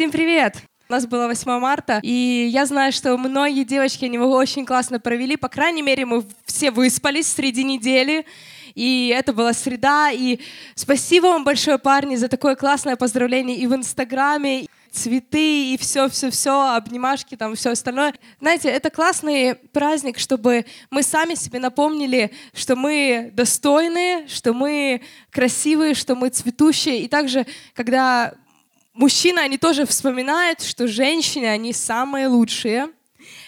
Всем привет! У нас было 8 марта, и я знаю, что многие девочки, они его очень классно провели. По крайней мере, мы все выспались среди недели, и это была среда. И спасибо вам большое, парни, за такое классное поздравление и в Инстаграме, цветы и все-все-все, обнимашки, там все остальное. Знаете, это классный праздник, чтобы мы сами себе напомнили, что мы достойные, что мы красивые, что мы цветущие. И также, когда мужчины, они тоже вспоминают, что женщины, они самые лучшие.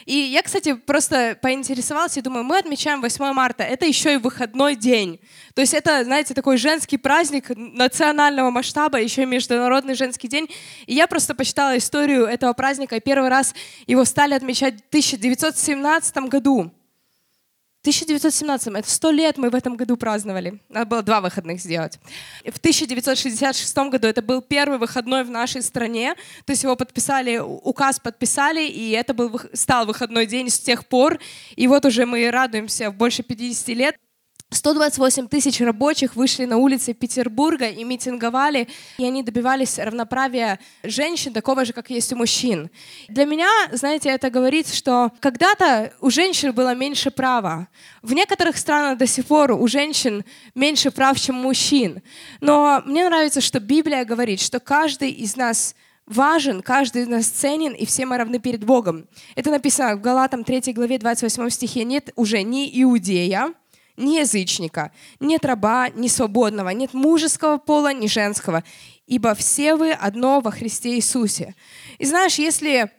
И я, кстати, просто поинтересовалась и думаю, мы отмечаем 8 марта, это еще и выходной день. То есть это, знаете, такой женский праздник национального масштаба, еще и Международный женский день. И я просто почитала историю этого праздника, и первый раз его стали отмечать в 1917 году. 1917, это сто лет мы в этом году праздновали. Надо было два выходных сделать. В 1966 году это был первый выходной в нашей стране. То есть его подписали, указ подписали, и это был, стал выходной день с тех пор. И вот уже мы радуемся больше 50 лет. 128 тысяч рабочих вышли на улицы Петербурга и митинговали, и они добивались равноправия женщин, такого же, как есть у мужчин. Для меня, знаете, это говорит, что когда-то у женщин было меньше права. В некоторых странах до сих пор у женщин меньше прав, чем у мужчин. Но мне нравится, что Библия говорит, что каждый из нас важен, каждый из нас ценен, и все мы равны перед Богом. Это написано в Галатам 3 главе 28 стихе. Нет уже ни иудея, ни язычника, нет раба, ни свободного, нет мужеского пола, ни женского, ибо все вы одно во Христе Иисусе. И знаешь, если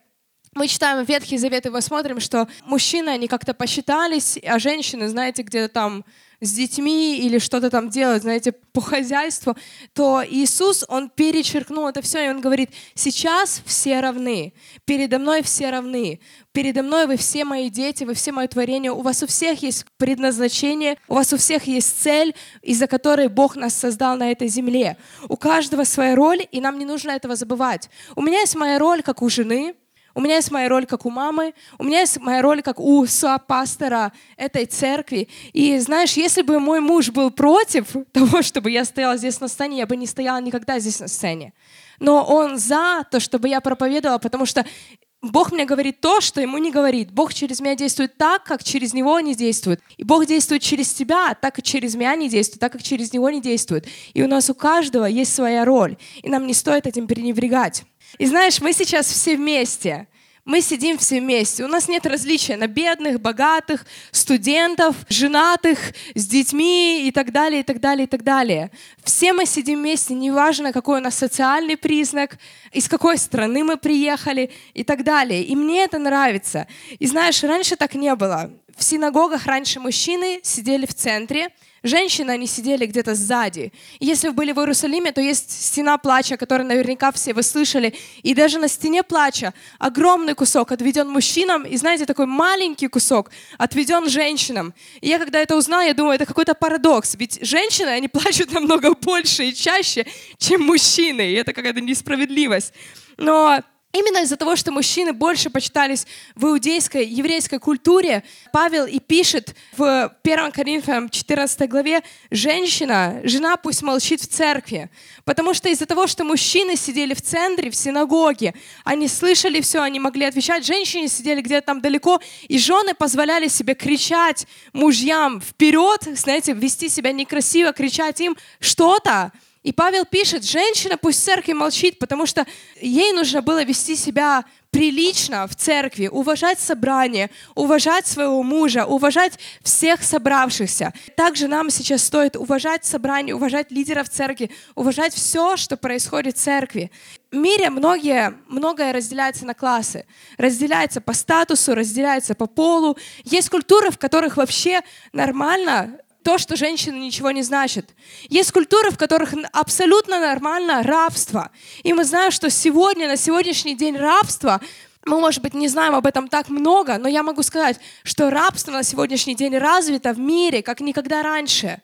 мы читаем Ветхий Завет, и мы смотрим, что мужчины, они как-то посчитались, а женщины, знаете, где-то там с детьми или что-то там делать, знаете, по хозяйству, то Иисус, Он перечеркнул это все, и Он говорит, сейчас все равны, передо мной все равны, передо мной вы все мои дети, вы все мои творения, у вас у всех есть предназначение, у вас у всех есть цель, из-за которой Бог нас создал на этой земле. У каждого своя роль, и нам не нужно этого забывать. У меня есть моя роль, как у жены, у меня есть моя роль как у мамы, у меня есть моя роль как у пастора этой церкви. И знаешь, если бы мой муж был против того, чтобы я стояла здесь на сцене, я бы не стояла никогда здесь на сцене. Но он за то, чтобы я проповедовала, потому что Бог мне говорит то, что ему не говорит. Бог через меня действует так, как через него не действует. И Бог действует через тебя, так как через меня не действует, так как через него не действует. И у нас у каждого есть своя роль. И нам не стоит этим пренебрегать. И знаешь, мы сейчас все вместе. Мы сидим все вместе. У нас нет различия на бедных, богатых, студентов, женатых, с детьми и так далее, и так далее, и так далее. Все мы сидим вместе, неважно, какой у нас социальный признак, из какой страны мы приехали и так далее. И мне это нравится. И знаешь, раньше так не было. В синагогах раньше мужчины сидели в центре, Женщины, они сидели где-то сзади. И если вы были в Иерусалиме, то есть стена плача, которую наверняка все вы слышали. И даже на стене плача огромный кусок отведен мужчинам, и знаете, такой маленький кусок отведен женщинам. И я когда это узнала, я думаю, это какой-то парадокс. Ведь женщины, они плачут намного больше и чаще, чем мужчины. И это какая-то несправедливость. Но Именно из-за того, что мужчины больше почитались в иудейской, еврейской культуре, Павел и пишет в 1 Коринфянам 14 главе, женщина, жена пусть молчит в церкви. Потому что из-за того, что мужчины сидели в центре, в синагоге, они слышали все, они могли отвечать, женщины сидели где-то там далеко, и жены позволяли себе кричать мужьям вперед, знаете, вести себя некрасиво, кричать им что-то, и Павел пишет, женщина пусть в церкви молчит, потому что ей нужно было вести себя прилично в церкви, уважать собрание, уважать своего мужа, уважать всех собравшихся. Также нам сейчас стоит уважать собрание, уважать лидеров церкви, уважать все, что происходит в церкви. В мире многие, многое разделяется на классы. Разделяется по статусу, разделяется по полу. Есть культуры, в которых вообще нормально то, что женщина ничего не значит. Есть культуры, в которых абсолютно нормально рабство. И мы знаем, что сегодня, на сегодняшний день рабство, мы, может быть, не знаем об этом так много, но я могу сказать, что рабство на сегодняшний день развито в мире, как никогда раньше.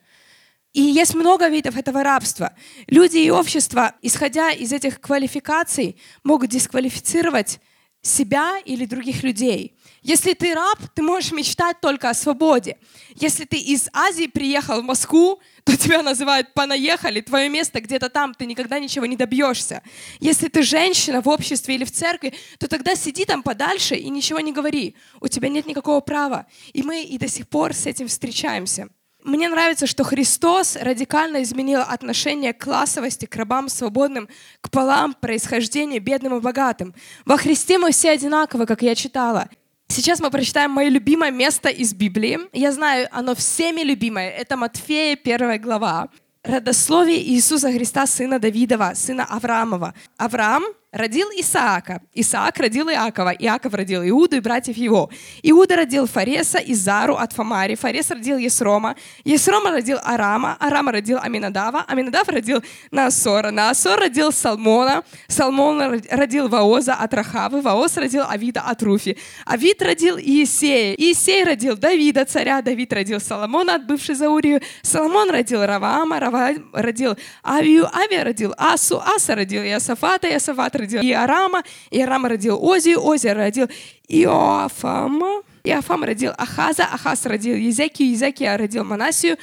И есть много видов этого рабства. Люди и общество, исходя из этих квалификаций, могут дисквалифицировать себя или других людей. Если ты раб, ты можешь мечтать только о свободе. Если ты из Азии приехал в Москву, то тебя называют «понаехали», твое место где-то там, ты никогда ничего не добьешься. Если ты женщина в обществе или в церкви, то тогда сиди там подальше и ничего не говори. У тебя нет никакого права. И мы и до сих пор с этим встречаемся. Мне нравится, что Христос радикально изменил отношение к классовости, к рабам свободным, к полам, происхождению, бедным и богатым. Во Христе мы все одинаковы, как я читала. Сейчас мы прочитаем мое любимое место из Библии. Я знаю, оно всеми любимое. Это Матфея, первая глава. Родословие Иисуса Христа, сына Давидова, сына Авраамова. Авраам родил Исаака, Исаак родил Иакова, Иаков родил Иуду и братьев его. Иуда родил Фареса и Зару от Фамари, Фарес родил Есрома, Есрома родил Арама, Арама родил Аминадава, Аминадав родил Наасора, Наасор родил Салмона, Салмон родил Ваоза от Рахавы, Ваоз родил Авида от Руфи, Авид родил Иисея, Иисей родил Давида, царя, Давид родил Соломона от бывшей Заурию, Соломон родил Раваама, Раваам родил Авию, Авия родил Асу, Аса родил Иосафата, Иосафат родил Иорама, Иорам родил Озию, Озия родил Иоафама, Иоафам родил Ахаза, Ахаз родил Езекию, Езекия родил Манасию,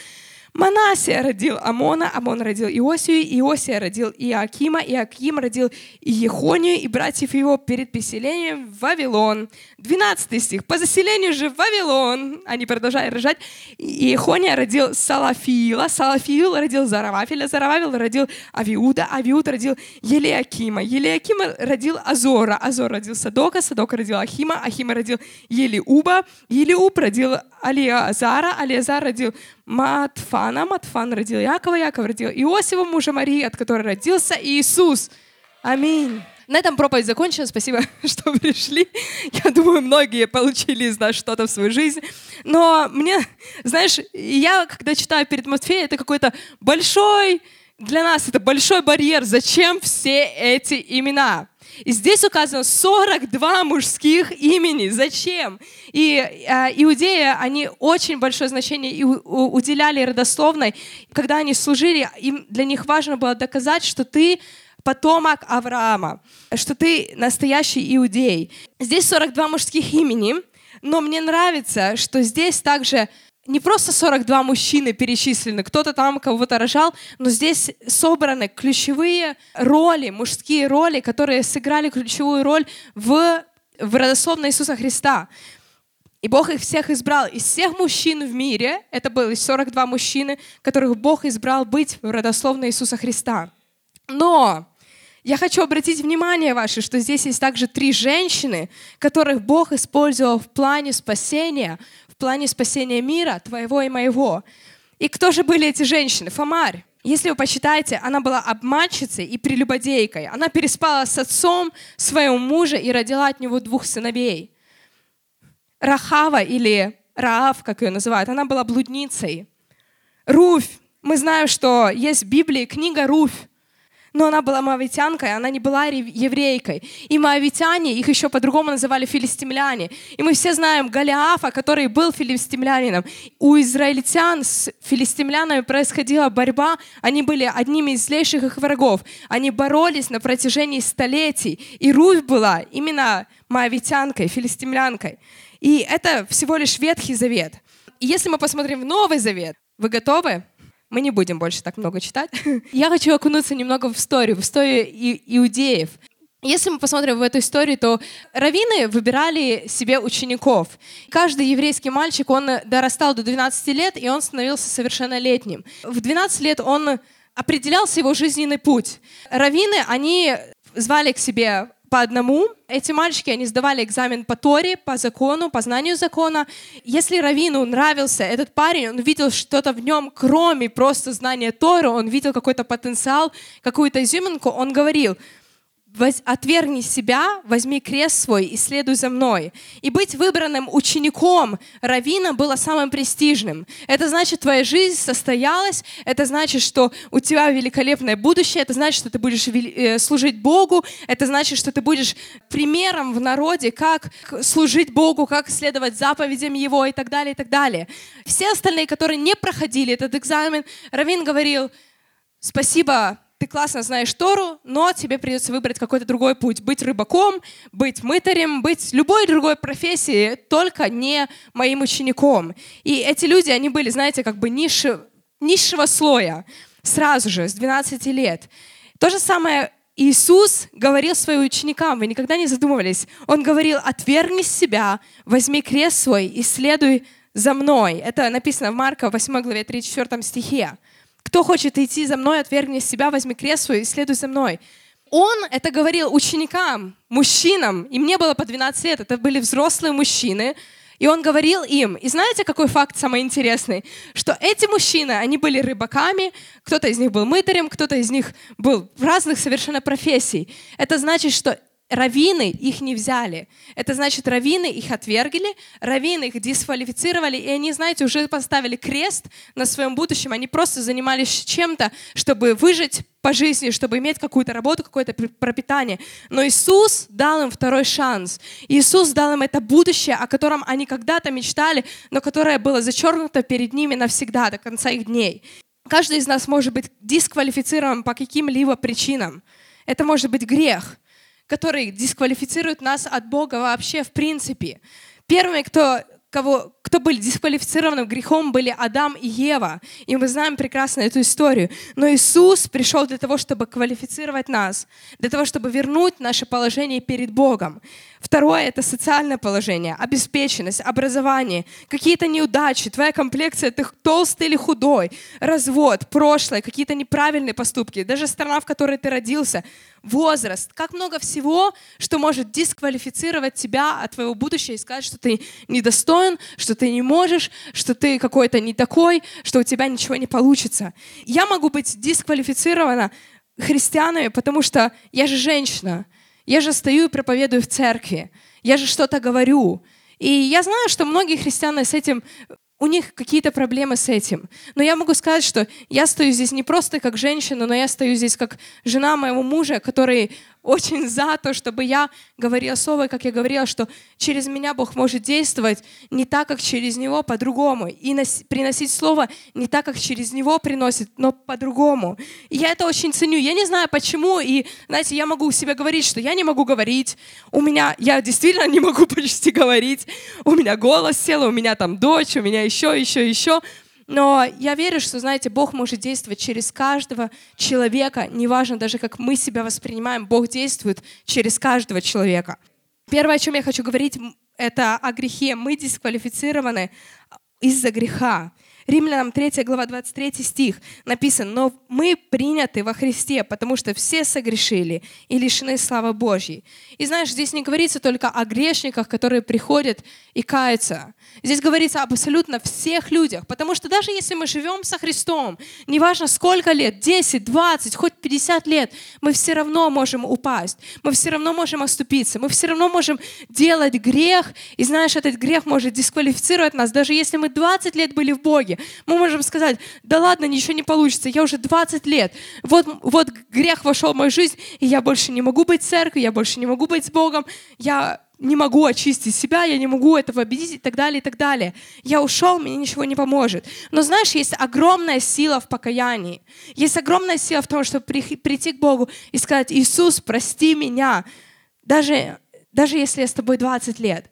Манасия родил Амона, Амон родил Иосию, Иосия родил Иакима, Иаким родил Иехонию и братьев его перед переселением в Вавилон. 12 стих. По заселению же в Вавилон, они продолжают рожать, Иехония родил Салафиила, Салафиил родил Заравафиля, Зарававил родил Авиуда, Авиуд родил Елеакима, Елеакима родил Азора, Азор родил Садока, Садок родил Ахима, Ахима родил Елиуба, Елиуб родил Алиазара, Алиазар родил Матфана, Матфан родил Якова, Яков родил Иосифа, мужа Марии, от которой родился Иисус. Аминь. На этом проповедь закончена. Спасибо, что пришли. Я думаю, многие получили из нас что-то в свою жизнь. Но мне, знаешь, я, когда читаю перед Матфеем, это какой-то большой, для нас это большой барьер. Зачем все эти имена? И здесь указано 42 мужских имени. Зачем? И э, иудеи, они очень большое значение и уделяли родословной. Когда они служили, им, для них важно было доказать, что ты потомок Авраама, что ты настоящий иудей. Здесь 42 мужских имени, но мне нравится, что здесь также не просто 42 мужчины перечислены, кто-то там кого-то рожал, но здесь собраны ключевые роли, мужские роли, которые сыграли ключевую роль в, в родословной Иисуса Христа. И Бог их всех избрал. Из всех мужчин в мире, это было 42 мужчины, которых Бог избрал быть в родословной Иисуса Христа. Но я хочу обратить внимание ваше, что здесь есть также три женщины, которых Бог использовал в плане спасения, в плане спасения мира, твоего и моего. И кто же были эти женщины? Фомарь. Если вы почитаете, она была обманщицей и прелюбодейкой. Она переспала с отцом своего мужа и родила от него двух сыновей. Рахава или Раав, как ее называют, она была блудницей. Руфь. Мы знаем, что есть в Библии книга Руфь но она была моавитянкой, она не была еврейкой. И моавитяне, их еще по-другому называли филистимляне. И мы все знаем Голиафа, который был филистимлянином. У израильтян с филистимлянами происходила борьба, они были одними из злейших их врагов. Они боролись на протяжении столетий. И Руфь была именно моавитянкой, филистимлянкой. И это всего лишь Ветхий Завет. И если мы посмотрим в Новый Завет, вы готовы? Мы не будем больше так много читать. Я хочу окунуться немного в историю, в историю иудеев. Если мы посмотрим в эту историю, то раввины выбирали себе учеников. Каждый еврейский мальчик, он дорастал до 12 лет, и он становился совершеннолетним. В 12 лет он определялся его жизненный путь. Раввины, они звали к себе по одному. Эти мальчики, они сдавали экзамен по Торе, по закону, по знанию закона. Если Равину нравился этот парень, он видел что-то в нем, кроме просто знания Торы, он видел какой-то потенциал, какую-то изюминку, он говорил — отвергни себя, возьми крест свой и следуй за мной. И быть выбранным учеником равина было самым престижным. Это значит, твоя жизнь состоялась, это значит, что у тебя великолепное будущее, это значит, что ты будешь э, служить Богу, это значит, что ты будешь примером в народе, как служить Богу, как следовать заповедям Его и так далее, и так далее. Все остальные, которые не проходили этот экзамен, Равин говорил, спасибо, ты классно знаешь Тору, но тебе придется выбрать какой-то другой путь. Быть рыбаком, быть мытарем, быть любой другой профессией, только не моим учеником. И эти люди, они были, знаете, как бы низши, низшего слоя сразу же, с 12 лет. То же самое Иисус говорил своим ученикам, вы никогда не задумывались, Он говорил, отвергни себя, возьми крест свой и следуй за мной. Это написано в Марка 8 главе 34 стихе. Кто хочет идти за мной, отвергни себя, возьми крест свой и следуй за мной. Он это говорил ученикам, мужчинам, им не было по 12 лет, это были взрослые мужчины, и он говорил им, и знаете, какой факт самый интересный? Что эти мужчины, они были рыбаками, кто-то из них был мытарем, кто-то из них был в разных совершенно профессий. Это значит, что раввины их не взяли. Это значит, раввины их отвергли, раввины их дисквалифицировали, и они, знаете, уже поставили крест на своем будущем. Они просто занимались чем-то, чтобы выжить по жизни, чтобы иметь какую-то работу, какое-то пропитание. Но Иисус дал им второй шанс. Иисус дал им это будущее, о котором они когда-то мечтали, но которое было зачеркнуто перед ними навсегда, до конца их дней. Каждый из нас может быть дисквалифицирован по каким-либо причинам. Это может быть грех — который дисквалифицирует нас от Бога вообще в принципе. Первыми, кто кого, кто были дисквалифицированы грехом, были Адам и Ева. И мы знаем прекрасно эту историю. Но Иисус пришел для того, чтобы квалифицировать нас, для того, чтобы вернуть наше положение перед Богом. Второе — это социальное положение, обеспеченность, образование, какие-то неудачи, твоя комплекция, ты толстый или худой, развод, прошлое, какие-то неправильные поступки, даже страна, в которой ты родился, возраст, как много всего, что может дисквалифицировать тебя от твоего будущего и сказать, что ты недостоин, что ты не можешь, что ты какой-то не такой, что у тебя ничего не получится. Я могу быть дисквалифицирована христианами, потому что я же женщина, я же стою и проповедую в церкви, я же что-то говорю. И я знаю, что многие христиане с этим у них какие-то проблемы с этим. Но я могу сказать, что я стою здесь не просто как женщина, но я стою здесь как жена моего мужа, который очень за то, чтобы я говорила слово, как я говорила, что через меня Бог может действовать не так, как через Него, по-другому. И приносить слово не так, как через Него приносит, но по-другому. И я это очень ценю. Я не знаю почему, и, знаете, я могу себе говорить, что я не могу говорить. У меня, я действительно не могу почти говорить. У меня голос сел, у меня там дочь, у меня еще, еще, еще. Но я верю, что, знаете, Бог может действовать через каждого человека, неважно даже, как мы себя воспринимаем, Бог действует через каждого человека. Первое, о чем я хочу говорить, это о грехе. Мы дисквалифицированы из-за греха. Римлянам 3 глава 23 стих написано, «Но мы приняты во Христе, потому что все согрешили и лишены славы Божьей». И знаешь, здесь не говорится только о грешниках, которые приходят и каются. Здесь говорится об абсолютно всех людях, потому что даже если мы живем со Христом, неважно сколько лет, 10, 20, хоть 50 лет, мы все равно можем упасть, мы все равно можем оступиться, мы все равно можем делать грех, и знаешь, этот грех может дисквалифицировать нас, даже если мы 20 лет были в Боге, мы можем сказать, да ладно, ничего не получится, я уже 20 лет, вот, вот грех вошел в мою жизнь, и я больше не могу быть церковью, я больше не могу быть с Богом, я не могу очистить себя, я не могу этого обидеть и так далее, и так далее. Я ушел, мне ничего не поможет. Но знаешь, есть огромная сила в покаянии. Есть огромная сила в том, чтобы прийти к Богу и сказать, Иисус, прости меня. Даже, даже если я с тобой 20 лет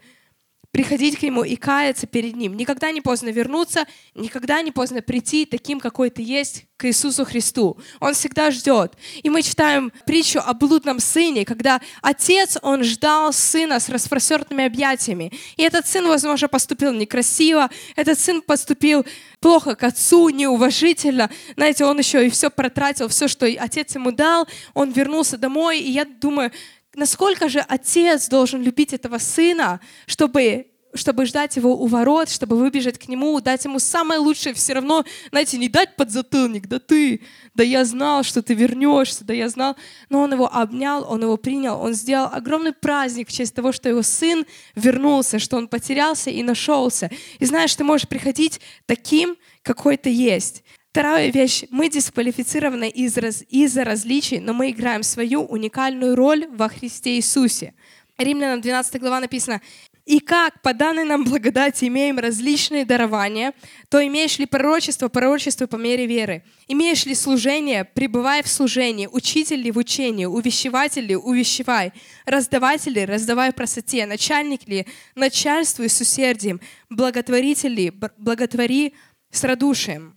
приходить к Нему и каяться перед Ним. Никогда не поздно вернуться, никогда не поздно прийти таким, какой ты есть, к Иисусу Христу. Он всегда ждет. И мы читаем притчу о блудном сыне, когда отец, он ждал сына с распростертыми объятиями. И этот сын, возможно, поступил некрасиво, этот сын поступил плохо к отцу, неуважительно. Знаете, он еще и все протратил, все, что отец ему дал. Он вернулся домой, и я думаю, насколько же отец должен любить этого сына, чтобы чтобы ждать его у ворот, чтобы выбежать к нему, дать ему самое лучшее, все равно, знаете, не дать подзатыльник, да ты, да я знал, что ты вернешься, да я знал. Но он его обнял, он его принял, он сделал огромный праздник в честь того, что его сын вернулся, что он потерялся и нашелся. И знаешь, ты можешь приходить таким, какой ты есть. Вторая вещь. Мы дисквалифицированы из из-за различий, но мы играем свою уникальную роль во Христе Иисусе. Римлянам 12 глава написано, И как по данной нам благодати имеем различные дарования, то имеешь ли пророчество, пророчество по мере веры? Имеешь ли служение, пребывай в служении, учитель ли в учении, увещеватель ли, увещевай, раздаватель ли, раздавай в простоте, начальник ли, начальствуй с усердием, благотворитель ли, благотвори с радушием.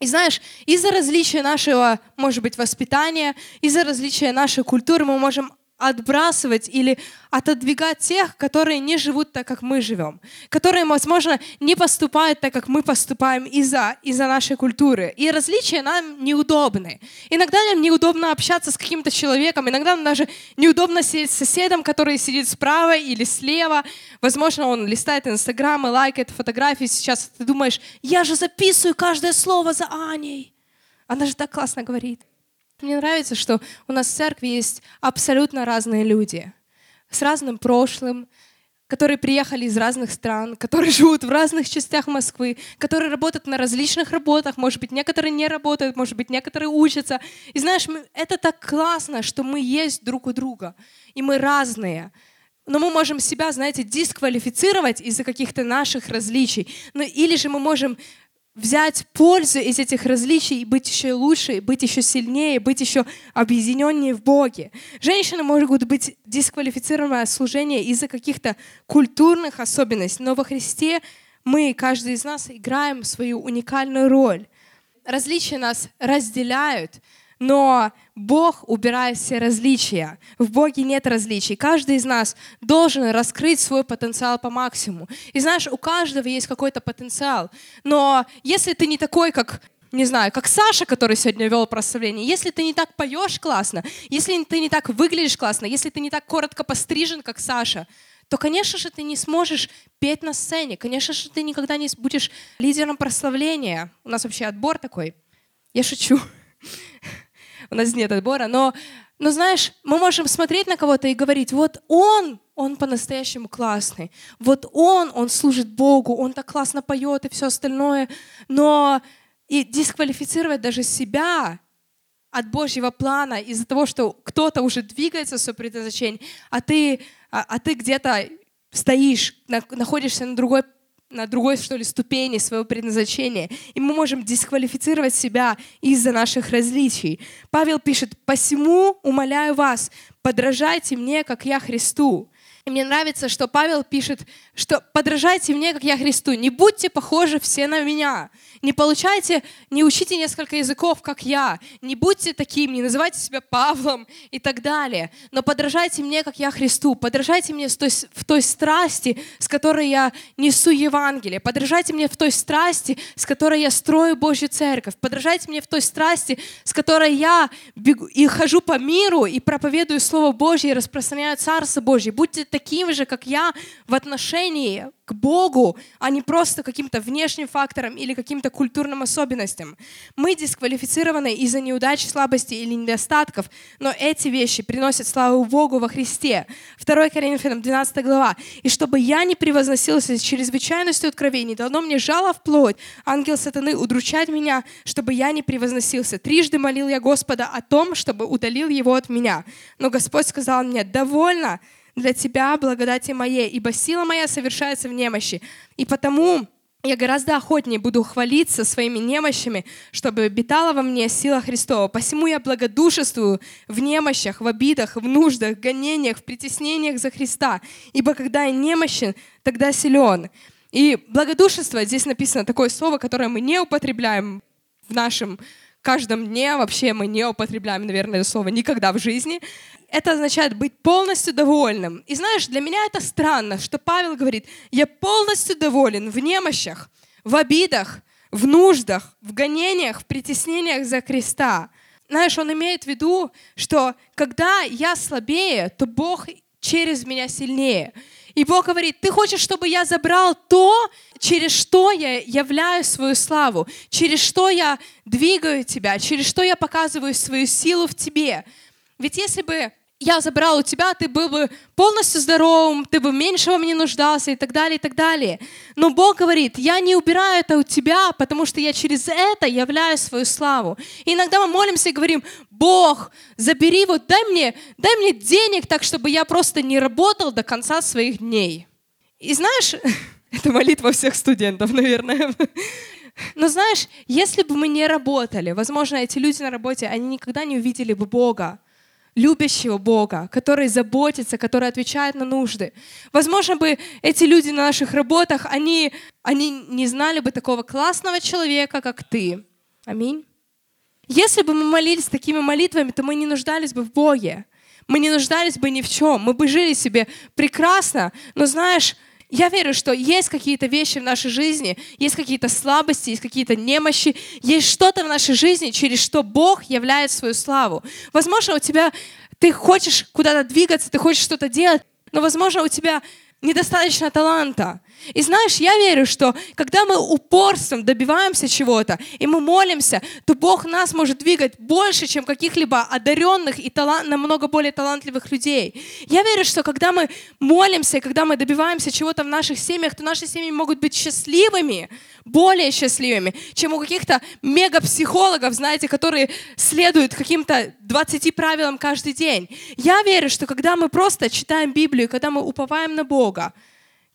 И знаешь, из-за различия нашего, может быть, воспитания, из-за различия нашей культуры мы можем отбрасывать или отодвигать тех, которые не живут так, как мы живем, которые, возможно, не поступают так, как мы поступаем из-за из нашей культуры. И различия нам неудобны. Иногда нам неудобно общаться с каким-то человеком, иногда нам даже неудобно сидеть с соседом, который сидит справа или слева. Возможно, он листает Инстаграм и лайкает фотографии. Сейчас ты думаешь, я же записываю каждое слово за Аней. Она же так классно говорит. Мне нравится, что у нас в церкви есть абсолютно разные люди с разным прошлым, которые приехали из разных стран, которые живут в разных частях Москвы, которые работают на различных работах, может быть, некоторые не работают, может быть, некоторые учатся. И знаешь, это так классно, что мы есть друг у друга, и мы разные. Но мы можем себя, знаете, дисквалифицировать из-за каких-то наших различий. Ну, или же мы можем взять пользу из этих различий и быть еще лучше, быть еще сильнее, быть еще объединеннее в Боге. Женщины могут быть дисквалифицированы от служения из-за каких-то культурных особенностей, но во Христе мы, каждый из нас, играем свою уникальную роль. Различия нас разделяют, но Бог убирает все различия. В Боге нет различий. Каждый из нас должен раскрыть свой потенциал по максимуму. И знаешь, у каждого есть какой-то потенциал. Но если ты не такой, как не знаю, как Саша, который сегодня вел прославление, если ты не так поешь классно, если ты не так выглядишь классно, если ты не так коротко пострижен, как Саша, то, конечно же, ты не сможешь петь на сцене, конечно же, ты никогда не будешь лидером прославления. У нас вообще отбор такой. Я шучу у нас нет отбора, но, но знаешь, мы можем смотреть на кого-то и говорить, вот он, он по-настоящему классный, вот он, он служит Богу, он так классно поет и все остальное, но и дисквалифицировать даже себя от Божьего плана из-за того, что кто-то уже двигается в свое предназначение, а ты, а, а ты где-то стоишь, находишься на другой на другой, что ли, ступени своего предназначения. И мы можем дисквалифицировать себя из-за наших различий. Павел пишет, «Посему умоляю вас, подражайте мне, как я Христу». И мне нравится, что Павел пишет, что подражайте мне, как я Христу. Не будьте похожи все на меня. Не получайте, не учите несколько языков, как я. Не будьте таким, не называйте себя Павлом и так далее. Но подражайте мне, как я Христу. Подражайте мне в той, в той страсти, с которой я несу Евангелие. Подражайте мне в той страсти, с которой я строю Божью церковь. Подражайте мне в той страсти, с которой я бегу и хожу по миру и проповедую Слово Божье и распространяю Царство Божье. Будьте такими же, как я, в отношении к Богу, а не просто каким-то внешним факторам или каким-то культурным особенностям. Мы дисквалифицированы из-за неудач, слабости или недостатков, но эти вещи приносят славу Богу во Христе. 2 Коринфянам 12 глава. «И чтобы я не превозносился чрезвычайностью откровений, дано мне жало в плоть, ангел сатаны удручать меня, чтобы я не превозносился. Трижды молил я Господа о том, чтобы удалил его от меня. Но Господь сказал мне, довольно, для тебя благодати моей, ибо сила моя совершается в немощи. И потому я гораздо охотнее буду хвалиться своими немощами, чтобы обитала во мне сила Христова. Посему я благодушествую в немощах, в обидах, в нуждах, в гонениях, в притеснениях за Христа. Ибо когда я немощен, тогда силен. И благодушество, здесь написано такое слово, которое мы не употребляем в нашем каждом дне, вообще мы не употребляем, наверное, слово никогда в жизни это означает быть полностью довольным. И знаешь, для меня это странно, что Павел говорит, я полностью доволен в немощах, в обидах, в нуждах, в гонениях, в притеснениях за креста. Знаешь, он имеет в виду, что когда я слабее, то Бог через меня сильнее. И Бог говорит, ты хочешь, чтобы я забрал то, через что я являю свою славу, через что я двигаю тебя, через что я показываю свою силу в тебе. Ведь если бы я забрал у тебя, ты был бы полностью здоровым, ты бы меньше во мне нуждался и так далее, и так далее. Но Бог говорит, я не убираю это у тебя, потому что я через это являю свою славу. И иногда мы молимся и говорим, Бог, забери, вот дай мне, дай мне денег так, чтобы я просто не работал до конца своих дней. И знаешь, это молитва всех студентов, наверное. Но знаешь, если бы мы не работали, возможно, эти люди на работе, они никогда не увидели бы Бога, любящего Бога, который заботится, который отвечает на нужды. Возможно бы эти люди на наших работах, они, они не знали бы такого классного человека, как ты. Аминь. Если бы мы молились такими молитвами, то мы не нуждались бы в Боге. Мы не нуждались бы ни в чем. Мы бы жили себе прекрасно. Но знаешь, я верю, что есть какие-то вещи в нашей жизни, есть какие-то слабости, есть какие-то немощи, есть что-то в нашей жизни, через что Бог являет свою славу. Возможно, у тебя ты хочешь куда-то двигаться, ты хочешь что-то делать, но, возможно, у тебя недостаточно таланта. И знаешь, я верю, что когда мы упорством добиваемся чего-то, и мы молимся, то Бог нас может двигать больше, чем каких-либо одаренных и талант, намного более талантливых людей. Я верю, что когда мы молимся, и когда мы добиваемся чего-то в наших семьях, то наши семьи могут быть счастливыми, более счастливыми, чем у каких-то мегапсихологов, знаете, которые следуют каким-то 20 правилам каждый день. Я верю, что когда мы просто читаем Библию, когда мы уповаем на Бога,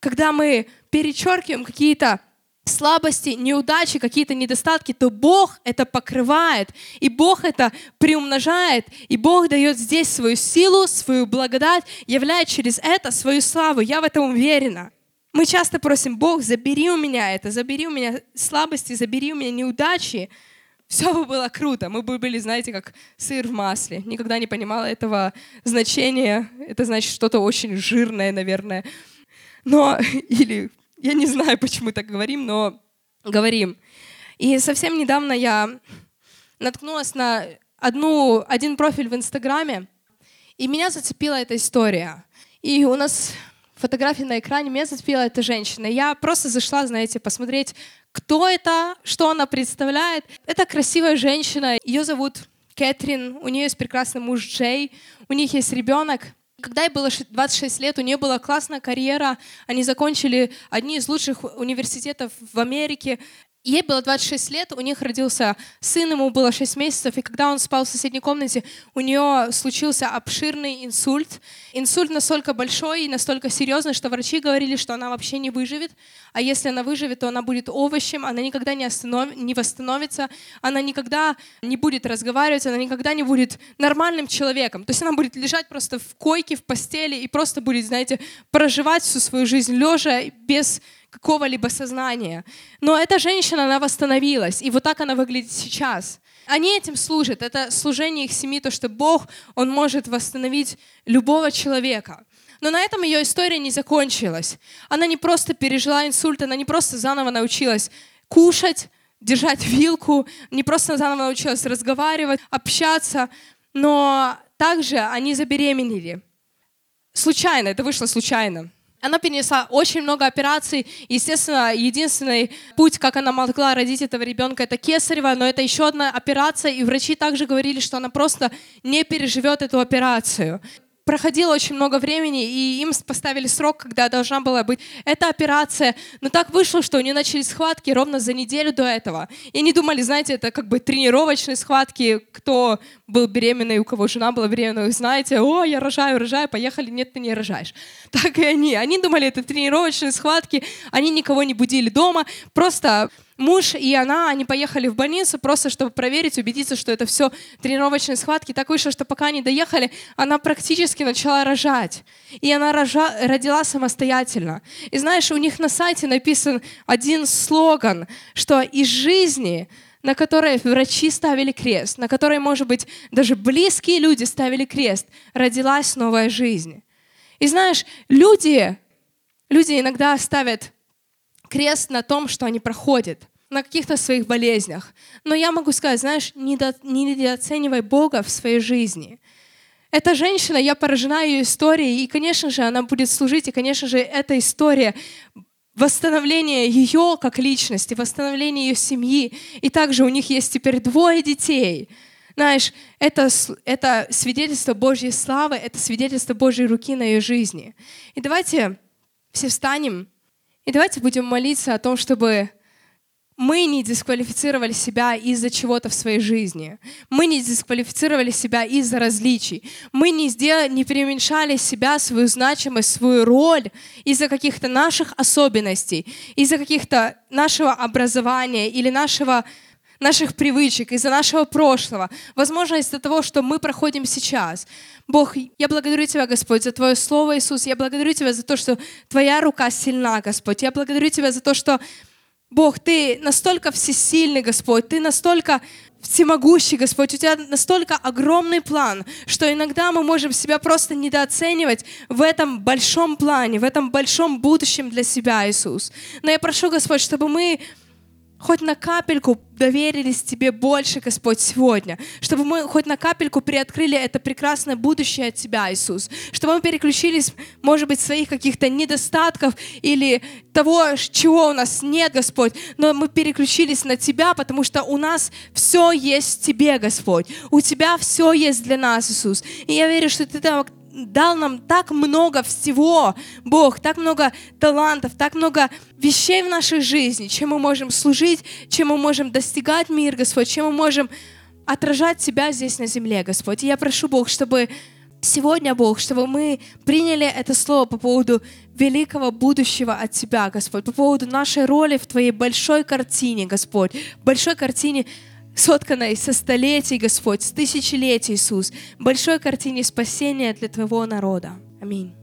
когда мы перечеркиваем какие-то слабости, неудачи, какие-то недостатки, то Бог это покрывает, и Бог это приумножает, и Бог дает здесь свою силу, свою благодать, являет через это свою славу. Я в этом уверена. Мы часто просим, Бог, забери у меня это, забери у меня слабости, забери у меня неудачи. Все бы было круто. Мы бы были, знаете, как сыр в масле. Никогда не понимала этого значения. Это значит что-то очень жирное, наверное. Но, или, я не знаю, почему так говорим, но говорим. И совсем недавно я наткнулась на одну, один профиль в Инстаграме, и меня зацепила эта история. И у нас фотография на экране, меня зацепила эта женщина. Я просто зашла, знаете, посмотреть, кто это, что она представляет. Это красивая женщина, ее зовут Кэтрин, у нее есть прекрасный муж Джей, у них есть ребенок, когда ей было 26 лет, у нее была классная карьера. Они закончили одни из лучших университетов в Америке. Ей было 26 лет, у них родился сын, ему было 6 месяцев, и когда он спал в соседней комнате, у нее случился обширный инсульт. Инсульт настолько большой и настолько серьезный, что врачи говорили, что она вообще не выживет, а если она выживет, то она будет овощем, она никогда не, останов... не восстановится, она никогда не будет разговаривать, она никогда не будет нормальным человеком. То есть она будет лежать просто в койке, в постели и просто будет, знаете, проживать всю свою жизнь лежа без какого-либо сознания. Но эта женщина, она восстановилась, и вот так она выглядит сейчас. Они этим служат. Это служение их семьи, то, что Бог, Он может восстановить любого человека. Но на этом ее история не закончилась. Она не просто пережила инсульт, она не просто заново научилась кушать, держать вилку, не просто заново научилась разговаривать, общаться, но также они забеременели. Случайно, это вышло случайно. Она перенесла очень много операций. Естественно, единственный путь, как она могла родить этого ребенка, это кесарево, но это еще одна операция, и врачи также говорили, что она просто не переживет эту операцию проходило очень много времени, и им поставили срок, когда должна была быть эта операция. Но так вышло, что у нее начались схватки ровно за неделю до этого. И они думали, знаете, это как бы тренировочные схватки, кто был беременный, у кого жена была беременна, вы знаете, о, я рожаю, рожаю, поехали, нет, ты не рожаешь. Так и они. Они думали, это тренировочные схватки, они никого не будили дома, просто муж и она, они поехали в больницу просто, чтобы проверить, убедиться, что это все тренировочные схватки. Так вышло, что пока они доехали, она практически начала рожать. И она рожа, родила самостоятельно. И знаешь, у них на сайте написан один слоган, что из жизни на которой врачи ставили крест, на которой, может быть, даже близкие люди ставили крест, родилась новая жизнь. И знаешь, люди, люди иногда ставят крест на том, что они проходят, на каких-то своих болезнях. Но я могу сказать, знаешь, недо, недооценивай Бога в своей жизни. Эта женщина, я поражена ее историей, и, конечно же, она будет служить, и, конечно же, эта история восстановления ее как личности, восстановления ее семьи. И также у них есть теперь двое детей. Знаешь, это, это свидетельство Божьей славы, это свидетельство Божьей руки на ее жизни. И давайте все встанем. И давайте будем молиться о том, чтобы мы не дисквалифицировали себя из-за чего-то в своей жизни. Мы не дисквалифицировали себя из-за различий. Мы не, сделали, не преуменьшали себя, свою значимость, свою роль из-за каких-то наших особенностей, из-за каких-то нашего образования или нашего наших привычек, из-за нашего прошлого, возможно, из-за того, что мы проходим сейчас. Бог, я благодарю Тебя, Господь, за Твое Слово, Иисус. Я благодарю Тебя за то, что Твоя рука сильна, Господь. Я благодарю Тебя за то, что Бог, Ты настолько всесильный, Господь, Ты настолько всемогущий, Господь, у Тебя настолько огромный план, что иногда мы можем себя просто недооценивать в этом большом плане, в этом большом будущем для себя, Иисус. Но я прошу, Господь, чтобы мы хоть на капельку доверились Тебе больше, Господь, сегодня, чтобы мы хоть на капельку приоткрыли это прекрасное будущее от Тебя, Иисус, чтобы мы переключились, может быть, своих каких-то недостатков или того, чего у нас нет, Господь, но мы переключились на Тебя, потому что у нас все есть в Тебе, Господь, у Тебя все есть для нас, Иисус. И я верю, что Ты дал нам так много всего, Бог, так много талантов, так много вещей в нашей жизни, чем мы можем служить, чем мы можем достигать мир, Господь, чем мы можем отражать Тебя здесь на земле, Господь. И я прошу, Бог, чтобы сегодня, Бог, чтобы мы приняли это слово по поводу великого будущего от Тебя, Господь, по поводу нашей роли в Твоей большой картине, Господь, большой картине сотканной со столетий, Господь, с тысячелетий, Иисус, большой картине спасения для Твоего народа. Аминь.